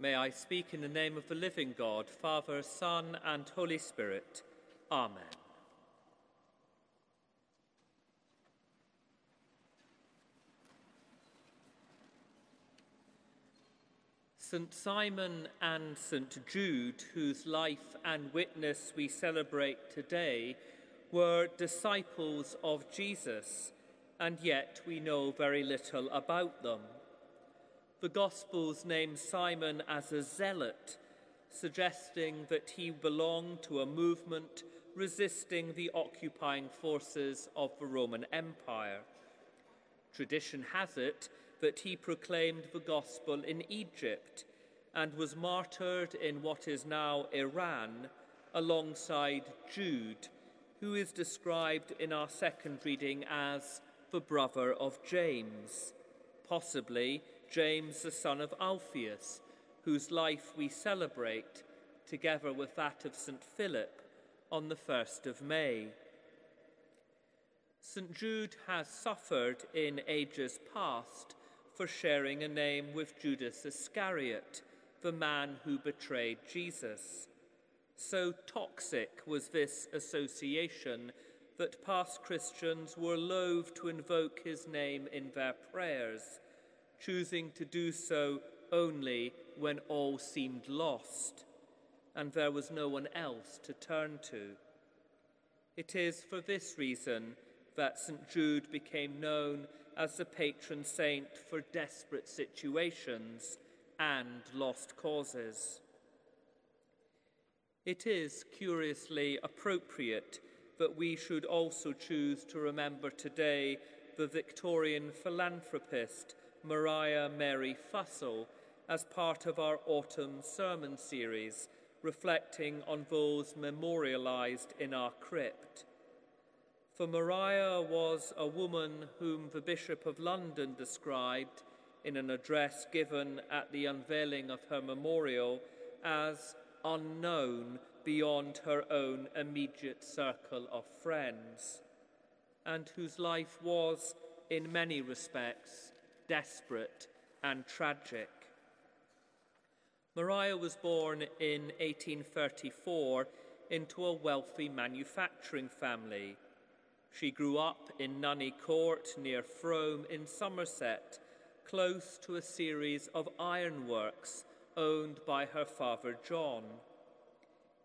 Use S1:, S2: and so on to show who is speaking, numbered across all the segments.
S1: May I speak in the name of the living God, Father, Son, and Holy Spirit. Amen. St. Simon and St. Jude, whose life and witness we celebrate today, were disciples of Jesus, and yet we know very little about them. The Gospels name Simon as a zealot, suggesting that he belonged to a movement resisting the occupying forces of the Roman Empire. Tradition has it that he proclaimed the gospel in Egypt and was martyred in what is now Iran alongside Jude, who is described in our second reading as the brother of James, possibly James, the son of Alphaeus, whose life we celebrate together with that of St. Philip on the 1st of May. St. Jude has suffered in ages past for sharing a name with Judas Iscariot, the man who betrayed Jesus. So toxic was this association that past Christians were loath to invoke his name in their prayers choosing to do so only when all seemed lost and there was no one else to turn to. It is for this reason that St. Jude became known as the patron saint for desperate situations and lost causes. It is curiously appropriate that we should also choose to remember today the Victorian philanthropist Maria Mary Fussell as part of our autumn sermon series, reflecting on those memorialized in our crypt. For Maria was a woman whom the Bishop of London described in an address given at the unveiling of her memorial as unknown beyond her own immediate circle of friends, and whose life was, in many respects, desperate, and tragic. Maria was born in 1834 into a wealthy manufacturing family. She grew up in Nunney Court near Frome in Somerset, close to a series of ironworks owned by her father John.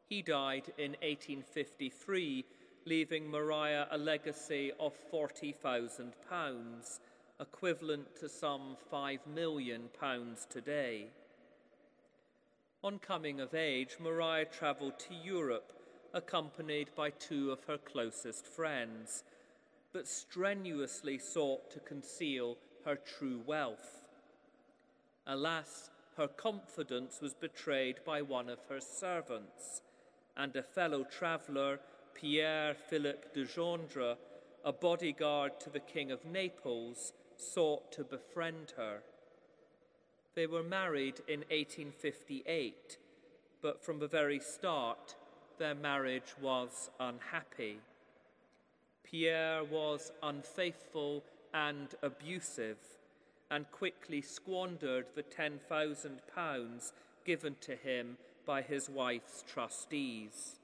S1: He died in 1853, leaving Maria a legacy of £40,000 equivalent to some £5 million today. On coming of age, Maria travelled to Europe, accompanied by two of her closest friends, but strenuously sought to conceal her true wealth. Alas, her confidence was betrayed by one of her servants, and a fellow traveller, Pierre Philippe de Gendre, a bodyguard to the King of Naples, sought to befriend her. They were married in 1858, but from the very start, their marriage was unhappy. Pierre was unfaithful and abusive and quickly squandered the £10,000 given to him by his wife's trustees.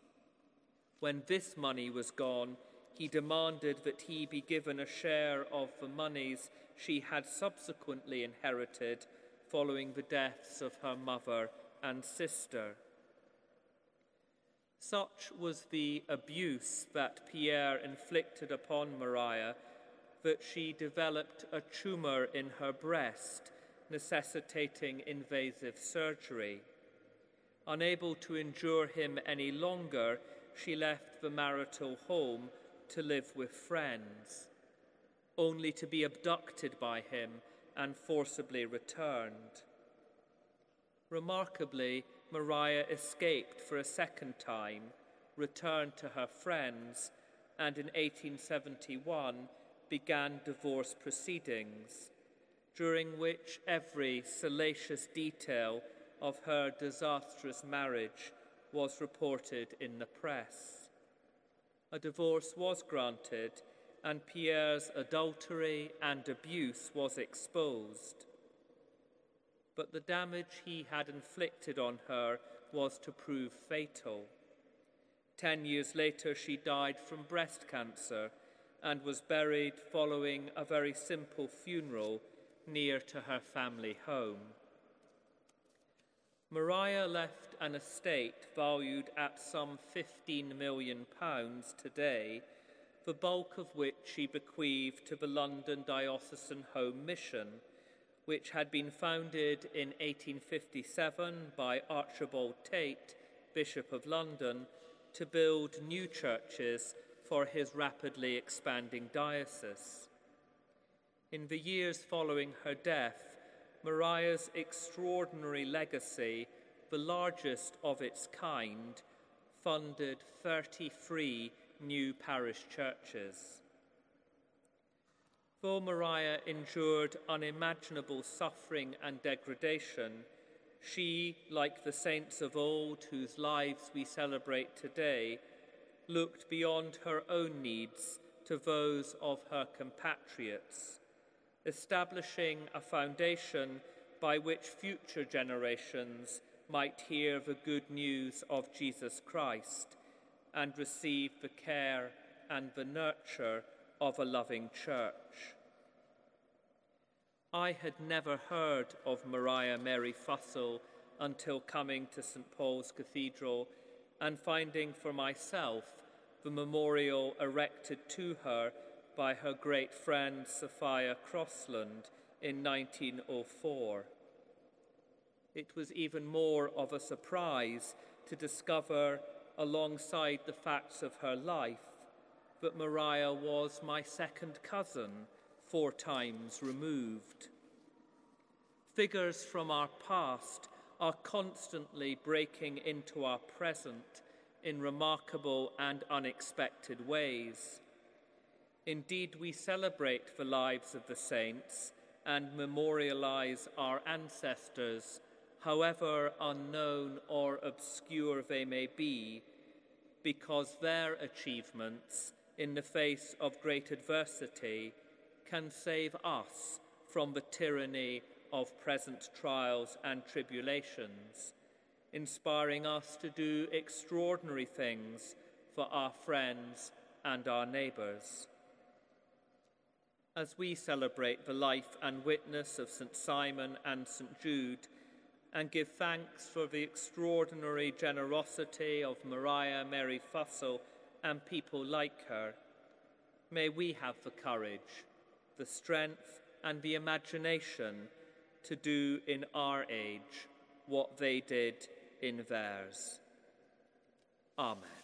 S1: When this money was gone, he demanded that he be given a share of the monies she had subsequently inherited following the deaths of her mother and sister. Such was the abuse that Pierre inflicted upon Maria that she developed a tumour in her breast, necessitating invasive surgery. Unable to endure him any longer, she left the marital home to live with friends only to be abducted by him and forcibly returned. Remarkably, Maria escaped for a second time, returned to her friends, and in 1871 began divorce proceedings, during which every salacious detail of her disastrous marriage was reported in the press. A divorce was granted and Pierre's adultery and abuse was exposed. but the damage he had inflicted on her was to prove fatal. Ten years later, she died from breast cancer and was buried following a very simple funeral near to her family home. Maria left an estate valued at some 15 million pounds today, the bulk of which she bequeathed to the London Diocesan Home Mission which had been founded in 1857 by Archibald Tait, Bishop of London, to build new churches for his rapidly expanding diocese. In the years following her death, Maria's extraordinary legacy, the largest of its kind, funded 33 new parish churches. Though Maria endured unimaginable suffering and degradation, she, like the saints of old whose lives we celebrate today, looked beyond her own needs to those of her compatriots, establishing a foundation by which future generations might hear the good news of Jesus Christ and receive the care and the nurture of a loving church. I had never heard of Maria Mary Fussell until coming to St Paul's Cathedral and finding for myself the memorial erected to her by her great friend Sophia Crossland in 1904. It was even more of a surprise to discover, alongside the facts of her life, that Maria was my second cousin, four times removed. Figures from our past are constantly breaking into our present in remarkable and unexpected ways. Indeed, we celebrate the lives of the saints and memorialize our ancestors, however unknown or obscure they may be, because their achievements in the face of great adversity can save us from the tyranny of present trials and tribulations, inspiring us to do extraordinary things for our friends and our neighbours. As we celebrate the life and witness of St. Simon and St. Jude, and give thanks for the extraordinary generosity of Maria Mary Fussell and people like her, may we have the courage, the strength, and the imagination to do in our age what they did in theirs. Amen.